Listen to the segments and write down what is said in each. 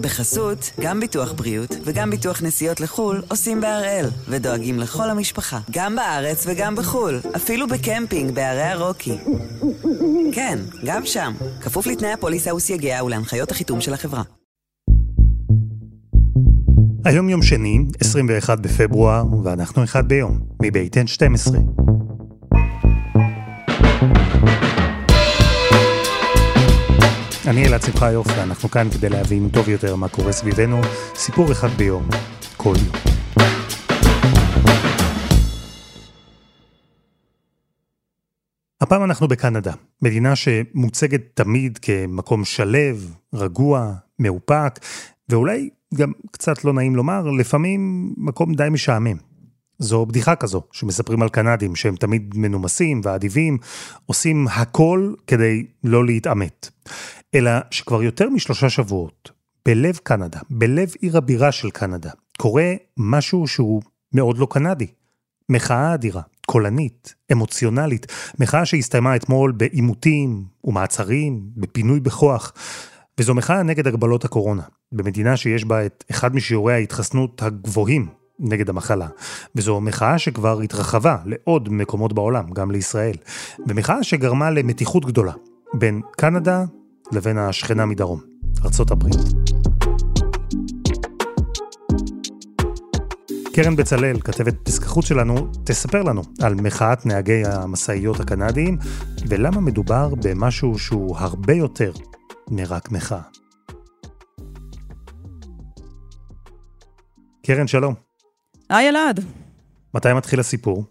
בחסות, גם ביטוח בריאות וגם ביטוח נסיעות לחו"ל עושים בהראל, ודואגים לכל המשפחה, גם בארץ וגם בחו"ל, אפילו בקמפינג בערי הרוקי. כן, גם שם, כפוף לתנאי הפוליסה וסייגיה ולהנחיות החיתום של החברה. היום יום שני, 21 בפברואר, ואנחנו אחד ביום, מבית N12. אני אלעד שמחיוף, ואנחנו כאן כדי להבין טוב יותר מה קורה סביבנו, סיפור אחד ביום, כל יום. הפעם אנחנו בקנדה, מדינה שמוצגת תמיד כמקום שלב, רגוע, מאופק, ואולי גם קצת לא נעים לומר, לפעמים מקום די משעמם. זו בדיחה כזו שמספרים על קנדים שהם תמיד מנומסים ואדיבים, עושים הכל כדי לא להתעמת. אלא שכבר יותר משלושה שבועות, בלב קנדה, בלב עיר הבירה של קנדה, קורה משהו שהוא מאוד לא קנדי. מחאה אדירה, קולנית, אמוציונלית, מחאה שהסתיימה אתמול בעימותים ומעצרים, בפינוי בכוח, וזו מחאה נגד הגבלות הקורונה, במדינה שיש בה את אחד משיעורי ההתחסנות הגבוהים נגד המחלה, וזו מחאה שכבר התרחבה לעוד מקומות בעולם, גם לישראל, ומחאה שגרמה למתיחות גדולה בין קנדה לבין השכנה מדרום, הברית. קרן בצלאל, כתבת פסק החוץ שלנו, תספר לנו על מחאת נהגי המשאיות הקנדיים, ולמה מדובר במשהו שהוא הרבה יותר מרק מחאה. קרן, שלום. היי אלעד. מתי מתחיל הסיפור?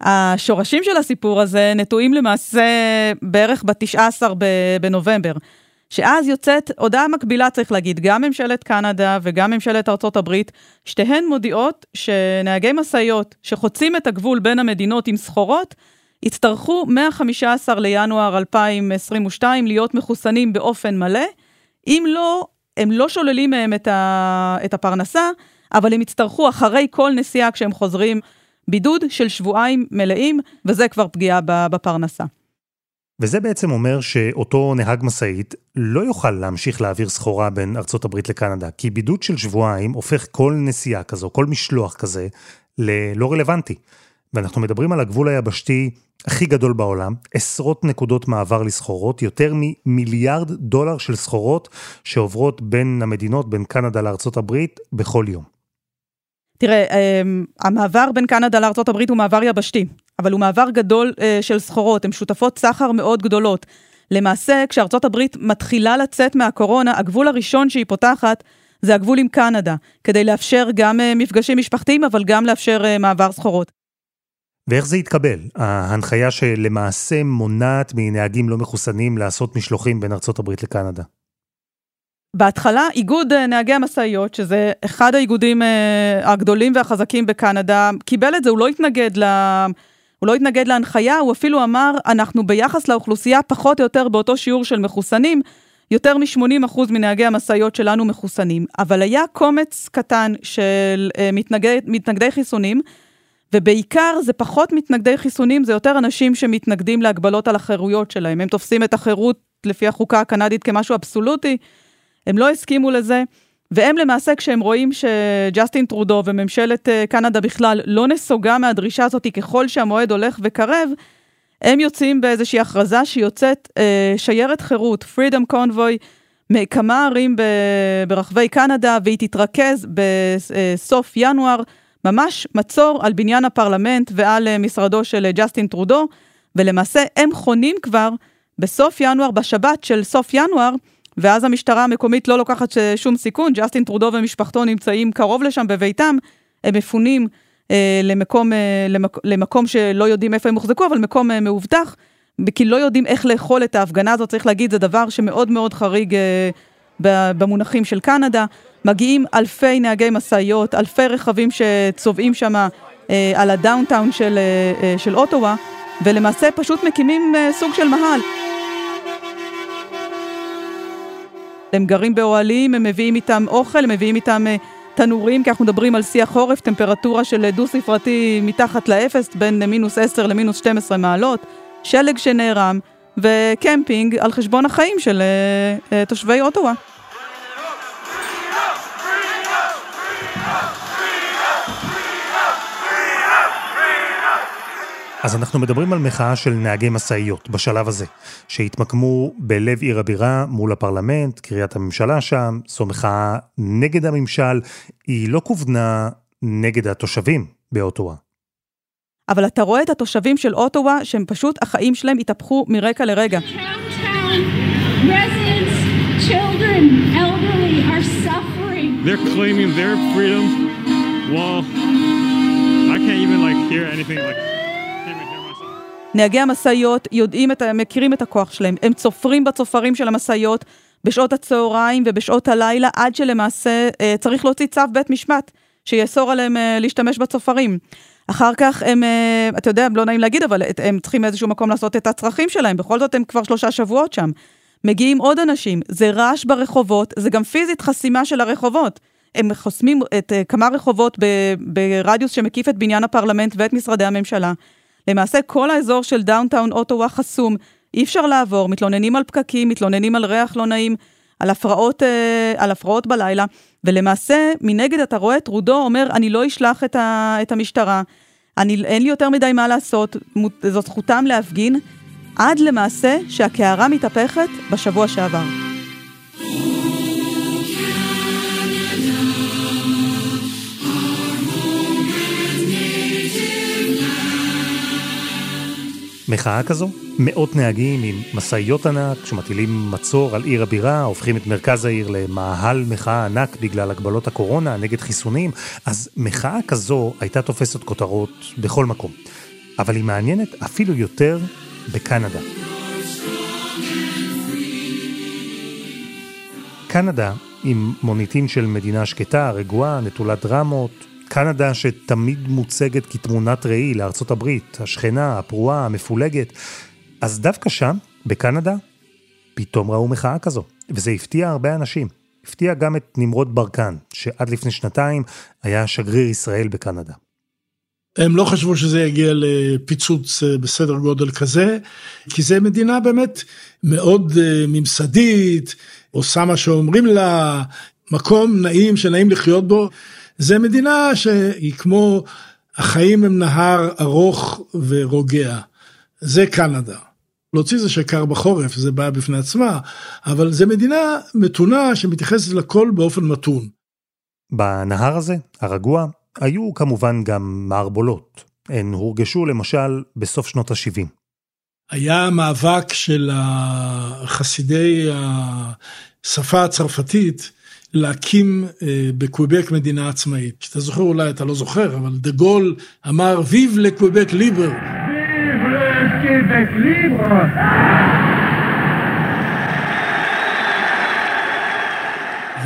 השורשים של הסיפור הזה נטועים למעשה בערך ב-19 בנובמבר, שאז יוצאת הודעה מקבילה, צריך להגיד, גם ממשלת קנדה וגם ממשלת ארצות הברית, שתיהן מודיעות שנהגי משאיות שחוצים את הגבול בין המדינות עם סחורות, יצטרכו מה-15 לינואר 2022 להיות מחוסנים באופן מלא. אם לא, הם לא שוללים מהם את, ה, את הפרנסה, אבל הם יצטרכו אחרי כל נסיעה כשהם חוזרים בידוד של שבועיים מלאים, וזה כבר פגיעה בפרנסה. וזה בעצם אומר שאותו נהג משאית לא יוכל להמשיך להעביר סחורה בין ארצות הברית לקנדה, כי בידוד של שבועיים הופך כל נסיעה כזו, כל משלוח כזה, ללא רלוונטי. ואנחנו מדברים על הגבול היבשתי הכי גדול בעולם, עשרות נקודות מעבר לסחורות, יותר ממיליארד דולר של סחורות שעוברות בין המדינות, בין קנדה לארצות הברית, בכל יום. תראה, אמ, המעבר בין קנדה הברית הוא מעבר יבשתי, אבל הוא מעבר גדול אה, של סחורות, הן שותפות סחר מאוד גדולות. למעשה, כשארצות הברית מתחילה לצאת מהקורונה, הגבול הראשון שהיא פותחת זה הגבול עם קנדה, כדי לאפשר גם אה, מפגשים משפחתיים, אבל גם לאפשר אה, מעבר סחורות. ואיך זה יתקבל? ההנחיה שלמעשה מונעת מנהגים לא מחוסנים לעשות משלוחים בין הברית לקנדה. בהתחלה איגוד אה, נהגי המשאיות, שזה אחד האיגודים אה, הגדולים והחזקים בקנדה, קיבל את זה, הוא לא התנגד ל... הוא לא התנגד להנחיה, הוא אפילו אמר, אנחנו ביחס לאוכלוסייה פחות או יותר באותו שיעור של מחוסנים, יותר מ-80% מנהגי המשאיות שלנו מחוסנים. אבל היה קומץ קטן של uh, מתנגדי, מתנגדי חיסונים, ובעיקר זה פחות מתנגדי חיסונים, זה יותר אנשים שמתנגדים להגבלות על החירויות שלהם. הם תופסים את החירות לפי החוקה הקנדית כמשהו אבסולוטי, הם לא הסכימו לזה, והם למעשה, כשהם רואים שג'סטין טרודו וממשלת אה, קנדה בכלל לא נסוגה מהדרישה הזאת ככל שהמועד הולך וקרב, הם יוצאים באיזושהי הכרזה שיוצאת אה, שיירת חירות, Freedom Convoy, מכמה ערים ב, ברחבי קנדה, והיא תתרכז בסוף ינואר, ממש מצור על בניין הפרלמנט ועל אה, משרדו של אה, ג'סטין טרודו, ולמעשה הם חונים כבר בסוף ינואר, בשבת של סוף ינואר, ואז המשטרה המקומית לא לוקחת שום סיכון, ג'סטין טרודו ומשפחתו נמצאים קרוב לשם בביתם, הם מפונים אה, למקום, אה, למק, למקום שלא יודעים איפה הם הוחזקו, אבל מקום אה, מאובטח, כי לא יודעים איך לאכול את ההפגנה הזאת, צריך להגיד, זה דבר שמאוד מאוד חריג אה, במונחים של קנדה. מגיעים אלפי נהגי משאיות, אלפי רכבים שצובעים שם אה, על ה downtown של, אה, אה, של אוטואה, ולמעשה פשוט מקימים אה, סוג של מאהל. הם גרים באוהלים, הם מביאים איתם אוכל, הם מביאים איתם אה, תנורים, כי אנחנו מדברים על שיא החורף, טמפרטורה של דו-ספרתי מתחת לאפס, בין מינוס 10 למינוס 12 מעלות, שלג שנערם, וקמפינג על חשבון החיים של אה, אה, תושבי אוטואה. אז אנחנו מדברים על מחאה של נהגי משאיות בשלב הזה, שהתמקמו בלב עיר הבירה מול הפרלמנט, קריית הממשלה שם, זו מחאה נגד הממשל, היא לא כוונה נגד התושבים באוטווה. אבל אתה רואה את התושבים של אוטווה, שהם פשוט, החיים שלהם התהפכו מרקע לרגע. They're claiming their freedom while I can't even like hear anything like נהגי המשאיות יודעים, את, מכירים את הכוח שלהם, הם צופרים בצופרים של המשאיות בשעות הצהריים ובשעות הלילה, עד שלמעשה אה, צריך להוציא צו בית משפט שיאסור עליהם אה, להשתמש בצופרים. אחר כך הם, אה, אתה יודע, לא נעים להגיד, אבל הם צריכים איזשהו מקום לעשות את הצרכים שלהם, בכל זאת הם כבר שלושה שבועות שם. מגיעים עוד אנשים, זה רעש ברחובות, זה גם פיזית חסימה של הרחובות. הם חוסמים את כמה רחובות ברדיוס שמקיף את בניין הפרלמנט ואת משרדי הממשלה. למעשה כל האזור של downtown אוטווה חסום, אי אפשר לעבור, מתלוננים על פקקים, מתלוננים על ריח לא נעים, על הפרעות, אה, על הפרעות בלילה, ולמעשה מנגד אתה רואה את טרודו אומר, אני לא אשלח את, ה, את המשטרה, אני, אין לי יותר מדי מה לעשות, זאת זכותם להפגין, עד למעשה שהקערה מתהפכת בשבוע שעבר. מחאה כזו, מאות נהגים עם משאיות ענק שמטילים מצור על עיר הבירה, הופכים את מרכז העיר למאהל מחאה ענק בגלל הגבלות הקורונה נגד חיסונים, אז מחאה כזו הייתה תופסת כותרות בכל מקום. אבל היא מעניינת אפילו יותר בקנדה. קנדה, עם מוניטין של מדינה שקטה, רגועה, נטולת דרמות, קנדה שתמיד מוצגת כתמונת ראי לארצות הברית, השכנה, הפרועה, המפולגת. אז דווקא שם, בקנדה, פתאום ראו מחאה כזו, וזה הפתיע הרבה אנשים. הפתיע גם את נמרוד ברקן, שעד לפני שנתיים היה שגריר ישראל בקנדה. הם לא חשבו שזה יגיע לפיצוץ אה, בסדר גודל כזה, כי זה מדינה באמת מאוד אה, ממסדית, עושה מה שאומרים לה, מקום נעים שנעים לחיות בו. זה מדינה שהיא כמו, החיים הם נהר ארוך ורוגע. זה קנדה. להוציא זה שקר בחורף, זה בעיה בפני עצמה, אבל זה מדינה מתונה שמתייחסת לכל באופן מתון. בנהר הזה, הרגוע, היו כמובן גם מערבולות. הן הורגשו למשל בסוף שנות ה-70. היה מאבק של חסידי השפה הצרפתית להקים אה, בקוויבק מדינה עצמאית. שאתה זוכר אולי, אתה לא זוכר, אבל דה גול אמר ויב לקוויבק ליבר. ויב לקוויבק ליבר.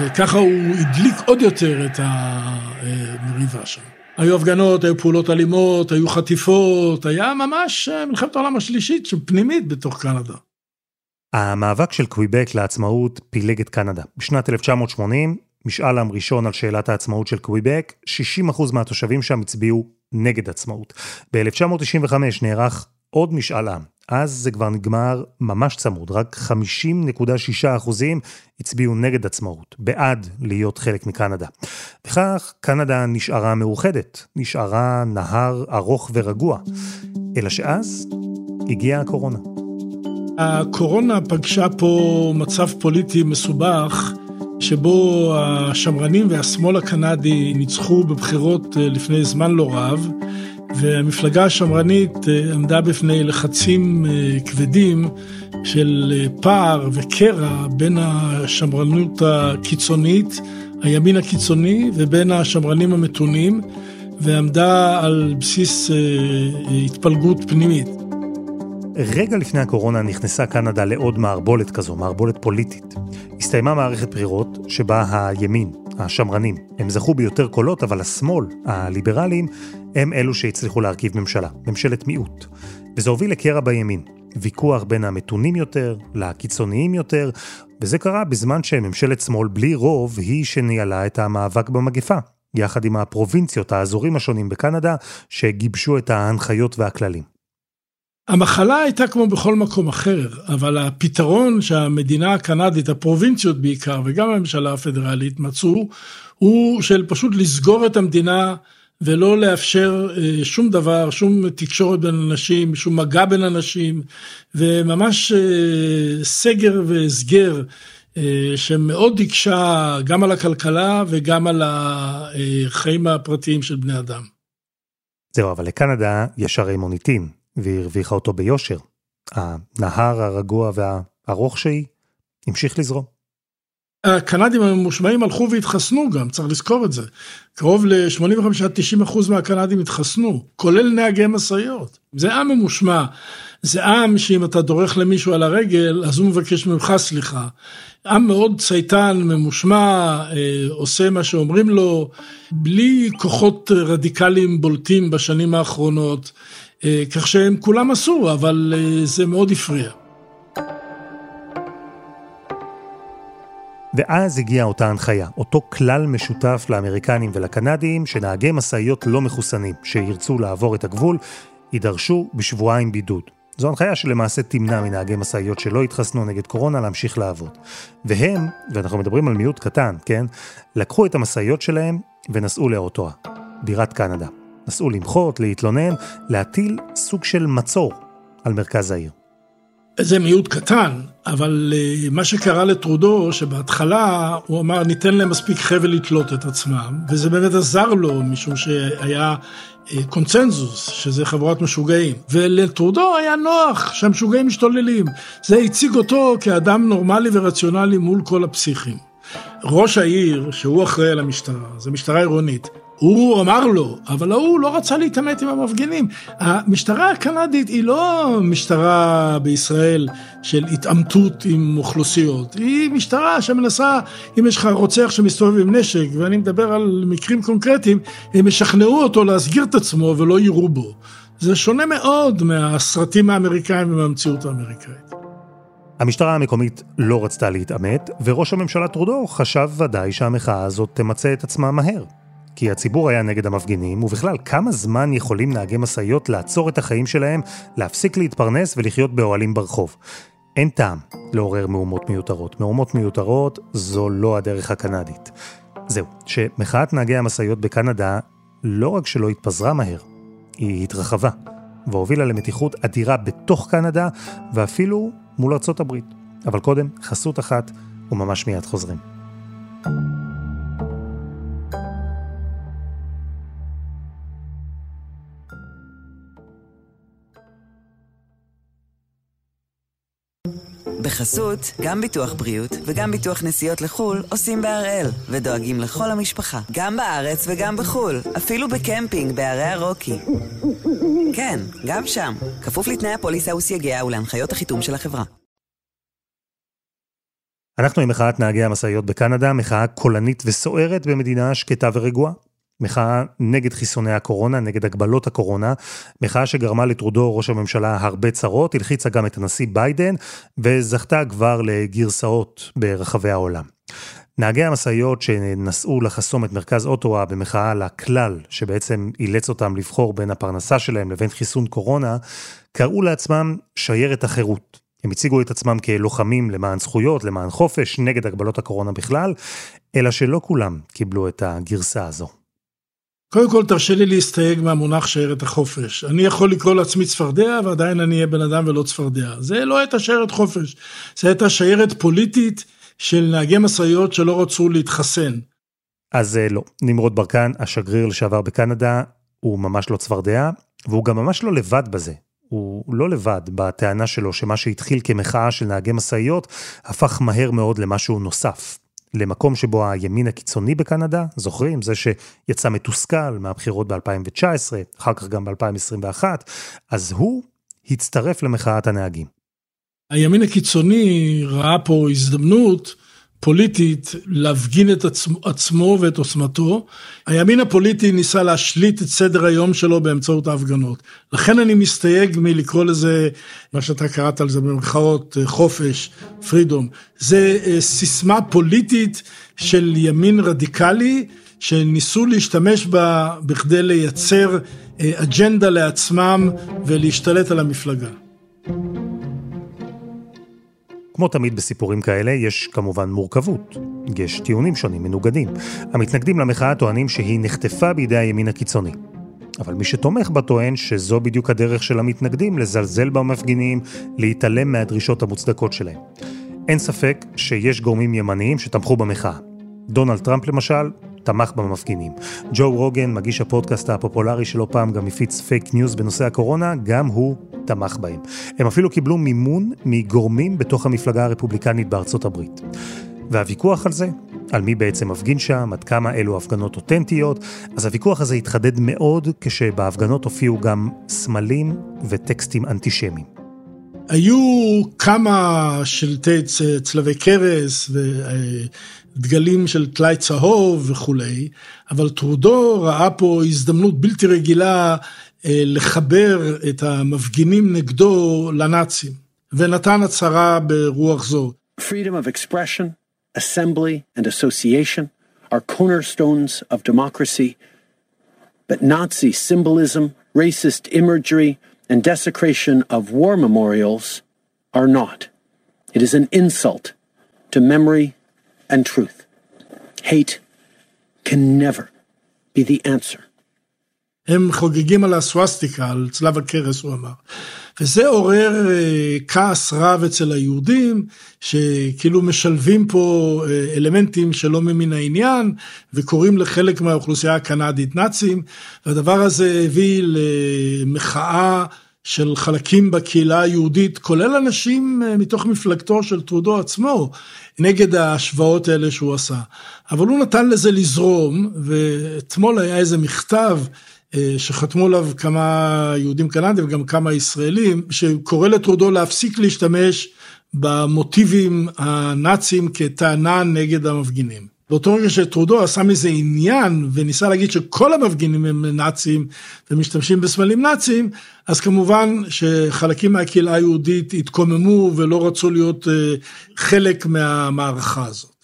וככה הוא הדליק עוד יותר את המריבה שם. היו הפגנות, היו פעולות אלימות, היו חטיפות, היה ממש אה, מלחמת העולם השלישית פנימית בתוך קנדה. המאבק של קוויבק לעצמאות פילג את קנדה. בשנת 1980, משאל עם ראשון על שאלת העצמאות של קוויבק, 60% מהתושבים שם הצביעו נגד עצמאות. ב-1995 נערך עוד משאל עם. אז זה כבר נגמר ממש צמוד, רק 50.6 הצביעו נגד עצמאות, בעד להיות חלק מקנדה. וכך קנדה נשארה מאוחדת, נשארה נהר ארוך ורגוע. אלא שאז הגיעה הקורונה. הקורונה פגשה פה מצב פוליטי מסובך, שבו השמרנים והשמאל הקנדי ניצחו בבחירות אה, לפני זמן לא רב, והמפלגה השמרנית אה, עמדה בפני לחצים אה, כבדים של פער וקרע בין השמרנות הקיצונית, הימין הקיצוני, ובין השמרנים המתונים, ועמדה על בסיס התפלגות פנימית. רגע לפני הקורונה נכנסה קנדה לעוד מערבולת כזו, מערבולת פוליטית. הסתיימה מערכת בחירות שבה הימין, השמרנים, הם זכו ביותר קולות, אבל השמאל, הליברלים, הם אלו שהצליחו להרכיב ממשלה, ממשלת מיעוט. וזה הוביל לקרע בימין, ויכוח בין המתונים יותר לקיצוניים יותר, וזה קרה בזמן שממשלת שמאל בלי רוב היא שניהלה את המאבק במגפה, יחד עם הפרובינציות, האזורים השונים בקנדה, שגיבשו את ההנחיות והכללים. המחלה הייתה כמו בכל מקום אחר, אבל הפתרון שהמדינה הקנדית, הפרובינציות בעיקר, וגם הממשלה הפדרלית מצאו, הוא של פשוט לסגור את המדינה ולא לאפשר אה, שום דבר, שום תקשורת בין אנשים, שום מגע בין אנשים, וממש אה, סגר והסגר אה, שמאוד הקשה גם על הכלכלה וגם על החיים הפרטיים של בני אדם. זהו, אבל לקנדה יש הרי מוניטין, והיא הרוויחה אותו ביושר. הנהר הרגוע והארוך שהיא המשיך לזרום. הקנדים הממושמעים הלכו והתחסנו גם, צריך לזכור את זה. קרוב ל-85-90% מהקנדים התחסנו, כולל נהגי משאיות. זה עם ממושמע, זה עם שאם אתה דורך למישהו על הרגל, אז הוא מבקש ממך סליחה. עם מאוד צייתן, ממושמע, אה, עושה מה שאומרים לו, בלי כוחות רדיקליים בולטים בשנים האחרונות, כך שהם כולם עשו, אבל אה, זה מאוד הפריע. ואז הגיעה אותה הנחיה, אותו כלל משותף לאמריקנים ולקנדים, שנהגי משאיות לא מחוסנים, שירצו לעבור את הגבול, יידרשו בשבועיים בידוד. זו הנחיה שלמעשה תמנע מנהגי משאיות שלא התחסנו נגד קורונה להמשיך לעבוד. והם, ואנחנו מדברים על מיעוט קטן, כן? לקחו את המשאיות שלהם ונסעו לאוטואה, בירת קנדה. נסעו למחות, להתלונן, להטיל סוג של מצור על מרכז העיר. זה מיעוט קטן, אבל אה, מה שקרה לטרודו, שבהתחלה הוא אמר ניתן להם מספיק חבל לתלות את עצמם, וזה באמת עזר לו, משום שהיה אה, קונצנזוס, שזה חבורת משוגעים. ולטרודו היה נוח שהמשוגעים משתוללים. זה הציג אותו כאדם נורמלי ורציונלי מול כל הפסיכים. ראש העיר, שהוא אחראי על המשטרה, זו משטרה עירונית, הוא אמר לו, אבל ההוא לא רצה להתעמת עם המפגינים. המשטרה הקנדית היא לא משטרה בישראל של התעמתות עם אוכלוסיות, היא משטרה שמנסה, אם יש לך רוצח שמסתובב עם נשק, ואני מדבר על מקרים קונקרטיים, הם ישכנעו אותו להסגיר את עצמו ולא יירו בו. זה שונה מאוד מהסרטים האמריקאים ומהמציאות האמריקאית. המשטרה המקומית לא רצתה להתעמת, וראש הממשלה טרודו חשב ודאי שהמחאה הזאת תמצה את עצמה מהר. כי הציבור היה נגד המפגינים, ובכלל, כמה זמן יכולים נהגי משאיות לעצור את החיים שלהם, להפסיק להתפרנס ולחיות באוהלים ברחוב? אין טעם לעורר מהומות מיותרות. מהומות מיותרות זו לא הדרך הקנדית. זהו, שמחאת נהגי המשאיות בקנדה לא רק שלא התפזרה מהר, היא התרחבה, והובילה למתיחות אדירה בתוך קנדה, ואפילו מול ארצות הברית. אבל קודם, חסות אחת, וממש מיד חוזרים. בחסות, גם ביטוח בריאות וגם ביטוח נסיעות לחו"ל עושים בהראל, ודואגים לכל המשפחה, גם בארץ וגם בחו"ל, אפילו בקמפינג בערי הרוקי. כן, גם שם, כפוף לתנאי הפוליסה וסייגיה ולהנחיות החיתום של החברה. אנחנו עם מחאת נהגי המשאיות בקנדה, מחאה קולנית וסוערת במדינה שקטה ורגועה. מחאה נגד חיסוני הקורונה, נגד הגבלות הקורונה, מחאה שגרמה לטרודו ראש הממשלה הרבה צרות, הלחיצה גם את הנשיא ביידן, וזכתה כבר לגרסאות ברחבי העולם. נהגי המשאיות שנסעו לחסום את מרכז אוטואה במחאה על הכלל שבעצם אילץ אותם לבחור בין הפרנסה שלהם לבין חיסון קורונה, קראו לעצמם שיירת החירות. הם הציגו את עצמם כלוחמים למען זכויות, למען חופש, נגד הגבלות הקורונה בכלל, אלא שלא כולם קיבלו את הגרסה הזו. קודם כל תרשה לי להסתייג מהמונח שיירת החופש. אני יכול לקרוא לעצמי צפרדע ועדיין אני אהיה בן אדם ולא צפרדע. זה לא הייתה שיירת חופש, זה הייתה שיירת פוליטית של נהגי משאיות שלא רצו להתחסן. אז לא, נמרוד ברקן, השגריר לשעבר בקנדה, הוא ממש לא צפרדע, והוא גם ממש לא לבד בזה. הוא לא לבד בטענה שלו שמה שהתחיל כמחאה של נהגי משאיות, הפך מהר מאוד למשהו נוסף. למקום שבו הימין הקיצוני בקנדה, זוכרים? זה שיצא מתוסכל מהבחירות ב-2019, אחר כך גם ב-2021, אז הוא הצטרף למחאת הנהגים. הימין הקיצוני ראה פה הזדמנות פוליטית להפגין את עצמו, עצמו ואת עוצמתו. הימין הפוליטי ניסה להשליט את סדר היום שלו באמצעות ההפגנות. לכן אני מסתייג מלקרוא לזה, מה שאתה קראת על זה במרכאות, חופש, פרידום. זה אה, סיסמה פוליטית של ימין רדיקלי, שניסו להשתמש בה בכדי לייצר אה, אג'נדה לעצמם ולהשתלט על המפלגה. כמו תמיד בסיפורים כאלה, יש כמובן מורכבות. יש טיעונים שונים, מנוגדים. המתנגדים למחאה טוענים שהיא נחטפה בידי הימין הקיצוני. אבל מי שתומך בה טוען שזו בדיוק הדרך של המתנגדים לזלזל במפגינים, להתעלם מהדרישות המוצדקות שלהם. אין ספק שיש גורמים ימניים שתמכו במחאה. דונלד טראמפ למשל, תמך במפגינים. ג'ו רוגן, מגיש הפודקאסט הפופולרי שלא פעם גם הפיץ פייק ניוז בנושא הקורונה, גם הוא תמך בהם. הם אפילו קיבלו מימון מגורמים בתוך המפלגה הרפובליקנית בארצות הברית. והוויכוח על זה, על מי בעצם מפגין שם, עד כמה אלו הפגנות אותנטיות, אז הוויכוח הזה התחדד מאוד כשבהפגנות הופיעו גם סמלים וטקסטים אנטישמיים. היו כמה שלטי צלבי קרס ודגלים של טלאי צהוב וכולי, אבל טרודו ראה פה הזדמנות בלתי רגילה אה, לחבר את המפגינים נגדו לנאצים, ונתן הצהרה ברוח זו. Freedom of expression, assembly and association are cornerstones of democracy, but Nazi symbolism, racist imagery, and desecration of war memorials are not. It is an insult to memory and truth. Hate can never be the answer. הם חוגגים על הסווסטיקה, על צלב הקרס, הוא אמר. וזה עורר אה, כעס רב אצל היהודים, שכאילו משלבים פה אה, אלמנטים שלא ממין העניין, וקוראים לחלק מהאוכלוסייה הקנדית נאצים, והדבר הזה הביא למחאה של חלקים בקהילה היהודית, כולל אנשים אה, מתוך מפלגתו של טרודו עצמו, נגד ההשוואות האלה שהוא עשה. אבל הוא נתן לזה לזרום, ואתמול היה איזה מכתב שחתמו עליו כמה יהודים קנדים וגם כמה ישראלים, שקורא לטרודו להפסיק להשתמש במוטיבים הנאצים כטענה נגד המפגינים. באותו רגע שטרודו עשה מזה עניין וניסה להגיד שכל המפגינים הם נאצים ומשתמשים בסמלים נאצים, אז כמובן שחלקים מהקהילה היהודית התקוממו ולא רצו להיות אה, חלק מהמערכה הזאת.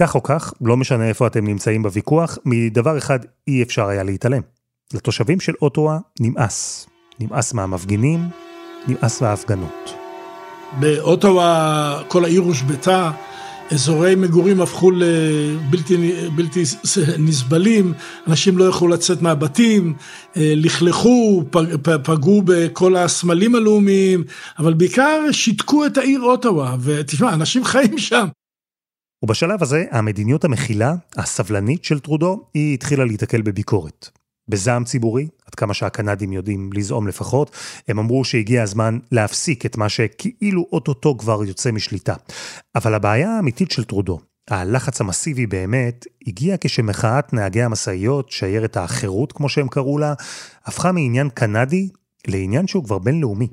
כך או כך, לא משנה איפה אתם נמצאים בוויכוח, מדבר אחד אי אפשר היה להתעלם. לתושבים של אוטואה נמאס. נמאס מהמפגינים, נמאס מההפגנות. באוטואה כל העיר הושבתה, אזורי מגורים הפכו לבלתי בלתי נסבלים, אנשים לא יכלו לצאת מהבתים, אה, לכלכו, פגעו בכל הסמלים הלאומיים, אבל בעיקר שיתקו את העיר אוטואה, ותשמע, אנשים חיים שם. ובשלב הזה, המדיניות המכילה, הסבלנית של טרודו, היא התחילה להתקל בביקורת. בזעם ציבורי, עד כמה שהקנדים יודעים לזעום לפחות, הם אמרו שהגיע הזמן להפסיק את מה שכאילו אוטוטו כבר יוצא משליטה. אבל הבעיה האמיתית של טרודו, הלחץ המסיבי באמת, הגיע כשמחאת נהגי המשאיות, שיירת החירות כמו שהם קראו לה, הפכה מעניין קנדי לעניין שהוא כבר בינלאומי.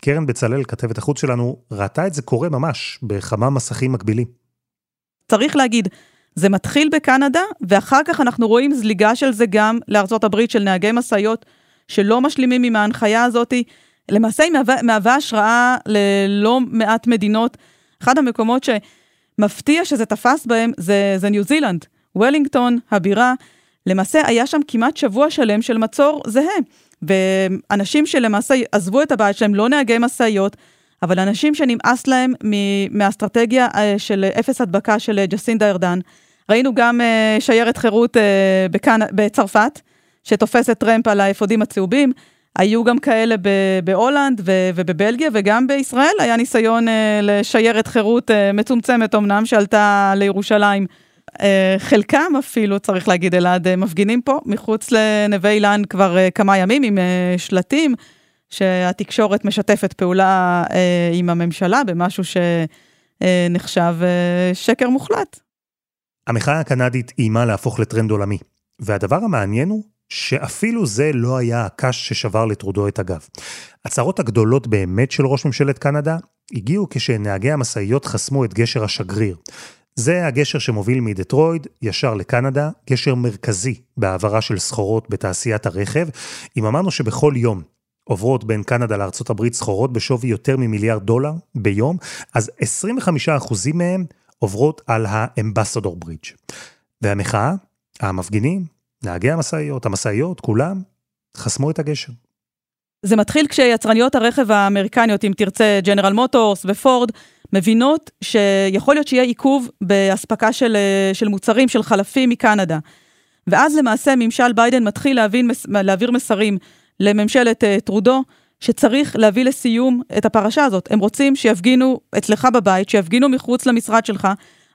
קרן בצלאל, כתבת החוץ שלנו, ראתה את זה קורה ממש בכמה מסכים מקבילים. צריך להגיד, זה מתחיל בקנדה, ואחר כך אנחנו רואים זליגה של זה גם לארצות הברית של נהגי משאיות, שלא משלימים עם ההנחיה הזאת. למעשה היא מהווה, מהווה השראה ללא מעט מדינות. אחד המקומות שמפתיע שזה תפס בהם זה, זה ניו זילנד. וולינגטון, הבירה, למעשה היה שם כמעט שבוע שלם של מצור זהה. ואנשים שלמעשה עזבו את הבית שלהם, לא נהגי משאיות, אבל אנשים שנמאס להם מהאסטרטגיה אה, של אפס הדבקה של ג'סינדה ארדן, ראינו גם uh, שיירת חירות בכאן, בצרפת, שתופסת טרמפ על האפודים הצהובים. היו גם כאלה בהולנד ובבלגיה, וגם בישראל היה ניסיון לשיירת חירות מצומצמת אמנם, שעלתה לירושלים. חלקם אפילו, צריך להגיד, אלעד, מפגינים פה מחוץ לנווה אילן כבר כמה ימים עם שלטים, שהתקשורת משתפת פעולה אה, עם הממשלה במשהו שנחשב אה, שקר מוחלט. המחאה הקנדית איימה להפוך לטרנד עולמי, והדבר המעניין הוא שאפילו זה לא היה הקש ששבר לטרודו את הגב. הצהרות הגדולות באמת של ראש ממשלת קנדה הגיעו כשנהגי המשאיות חסמו את גשר השגריר. זה הגשר שמוביל מדטרויד ישר לקנדה, גשר מרכזי בהעברה של סחורות בתעשיית הרכב. אם אמרנו שבכל יום עוברות בין קנדה הברית סחורות בשווי יותר ממיליארד דולר ביום, אז 25% מהם עוברות על האמבסדור ברידג'. והמחאה, המפגינים, נהגי המשאיות, המשאיות, כולם, חסמו את הגשר. זה מתחיל כשיצרניות הרכב האמריקניות, אם תרצה, ג'נרל מוטורס ופורד, מבינות שיכול להיות שיהיה עיכוב באספקה של, אה, של מוצרים, של חלפים מקנדה. ואז למעשה ממשל ביידן מתחיל להבין, להעביר מסרים לממשלת uh, טרודו, שצריך להביא לסיום את הפרשה הזאת. הם רוצים שיפגינו אצלך בבית, שיפגינו מחוץ למשרד שלך,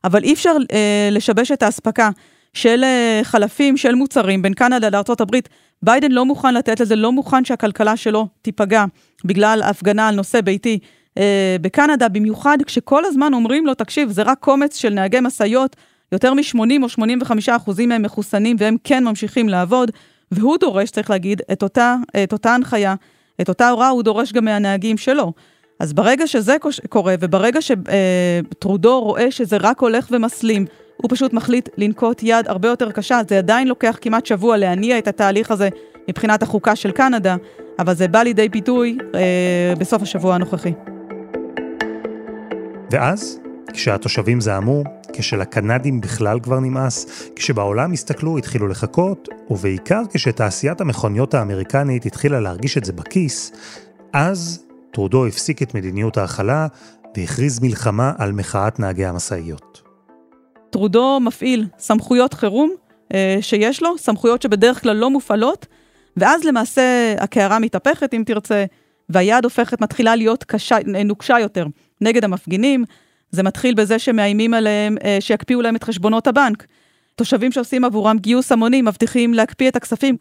אבל אי אפשר uh, לשבש את האספקה של uh, חלפים, של מוצרים בין קנדה לארה"ב. ביידן לא מוכן לתת לזה, לא מוכן שהכלכלה שלו תיפגע בגלל הפגנה על נושא ביתי אה, בקנדה, במיוחד כשכל הזמן אומרים לו, תקשיב, זה רק קומץ של נהגי משאיות, יותר מ-80 או 85 אחוזים מהם מחוסנים והם כן ממשיכים לעבוד, והוא דורש, צריך להגיד, את אותה, את אותה הנחיה, את אותה הוראה, הוא דורש גם מהנהגים שלו. אז ברגע שזה קורה, וברגע שטרודו אה, רואה שזה רק הולך ומסלים, הוא פשוט מחליט לנקוט יד הרבה יותר קשה. זה עדיין לוקח כמעט שבוע להניע את התהליך הזה מבחינת החוקה של קנדה, אבל זה בא לידי פיתוי אה, בסוף השבוע הנוכחי. ואז, כשהתושבים זעמו, כשלקנדים בכלל כבר נמאס, כשבעולם הסתכלו, התחילו לחכות, ובעיקר כשתעשיית המכוניות האמריקנית התחילה להרגיש את זה בכיס, אז טרודו הפסיק את מדיניות ההכלה והכריז מלחמה על מחאת נהגי המשאיות. טרודו מפעיל סמכויות חירום אה, שיש לו, סמכויות שבדרך כלל לא מופעלות, ואז למעשה הקערה מתהפכת, אם תרצה, והיד הופכת, מתחילה להיות קשה, נוקשה יותר נגד המפגינים. זה מתחיל בזה שמאיימים עליהם אה, שיקפיאו להם את חשבונות הבנק. תושבים שעושים עבורם גיוס המוני מבטיחים להקפיא את הכספים.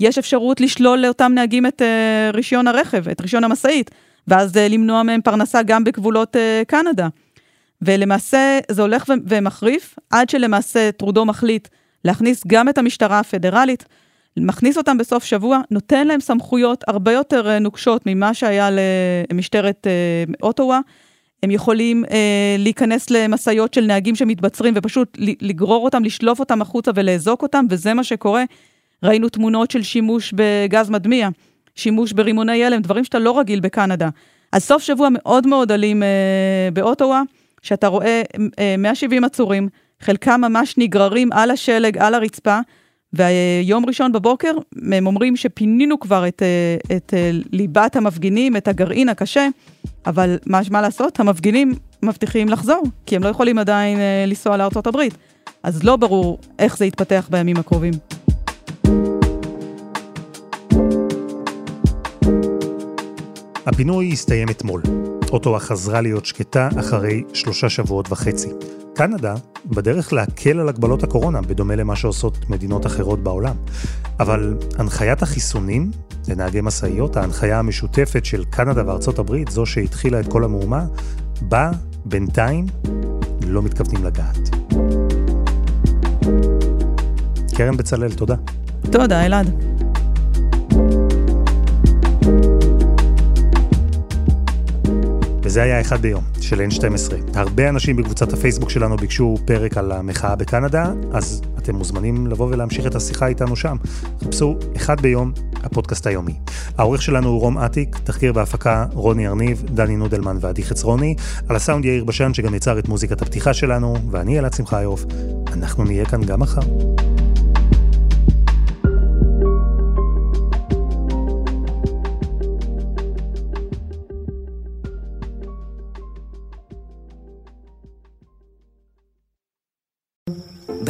יש אפשרות לשלול לאותם נהגים את אה, רישיון הרכב, את רישיון המשאית, ואז אה, למנוע מהם פרנסה גם בגבולות קנדה. ולמעשה זה הולך ומחריף, עד שלמעשה טרודו מחליט להכניס גם את המשטרה הפדרלית, מכניס אותם בסוף שבוע, נותן להם סמכויות הרבה יותר נוקשות ממה שהיה למשטרת אוטווה. הם יכולים אה, להיכנס למשאיות של נהגים שמתבצרים ופשוט לגרור אותם, לשלוף אותם החוצה ולאזוק אותם, וזה מה שקורה. ראינו תמונות של שימוש בגז מדמיע, שימוש ברימוני הלם, דברים שאתה לא רגיל בקנדה. אז סוף שבוע מאוד מאוד אלים אה, באוטווה, שאתה רואה אה, 170 עצורים, חלקם ממש נגררים על השלג, על הרצפה, ויום ראשון בבוקר הם אומרים שפינינו כבר את, אה, את אה, ליבת המפגינים, את הגרעין הקשה, אבל מה, מה לעשות? המפגינים מבטיחים לחזור, כי הם לא יכולים עדיין אה, לנסוע לארצות הברית. אז לא ברור איך זה יתפתח בימים הקרובים. הפינוי הסתיים אתמול. אוטווה חזרה להיות שקטה אחרי שלושה שבועות וחצי. קנדה בדרך להקל על הגבלות הקורונה, בדומה למה שעושות מדינות אחרות בעולם. אבל הנחיית החיסונים לנהגי משאיות, ההנחיה המשותפת של קנדה וארצות הברית, זו שהתחילה את כל המהומה, בה בינתיים לא מתכוונים לגעת. קרן בצלאל, תודה. תודה, אלעד. וזה היה אחד ביום של N12. הרבה אנשים בקבוצת הפייסבוק שלנו ביקשו פרק על המחאה בקנדה, אז אתם מוזמנים לבוא ולהמשיך את השיחה איתנו שם. חפשו אחד ביום, הפודקאסט היומי. העורך שלנו הוא רום אטיק, תחקיר בהפקה רוני ארניב, דני נודלמן ועדי חצרוני, על הסאונד יאיר בשן שגם יצר את מוזיקת הפתיחה שלנו, ואני אלעד שמחיוף. אנחנו נהיה כאן גם מחר.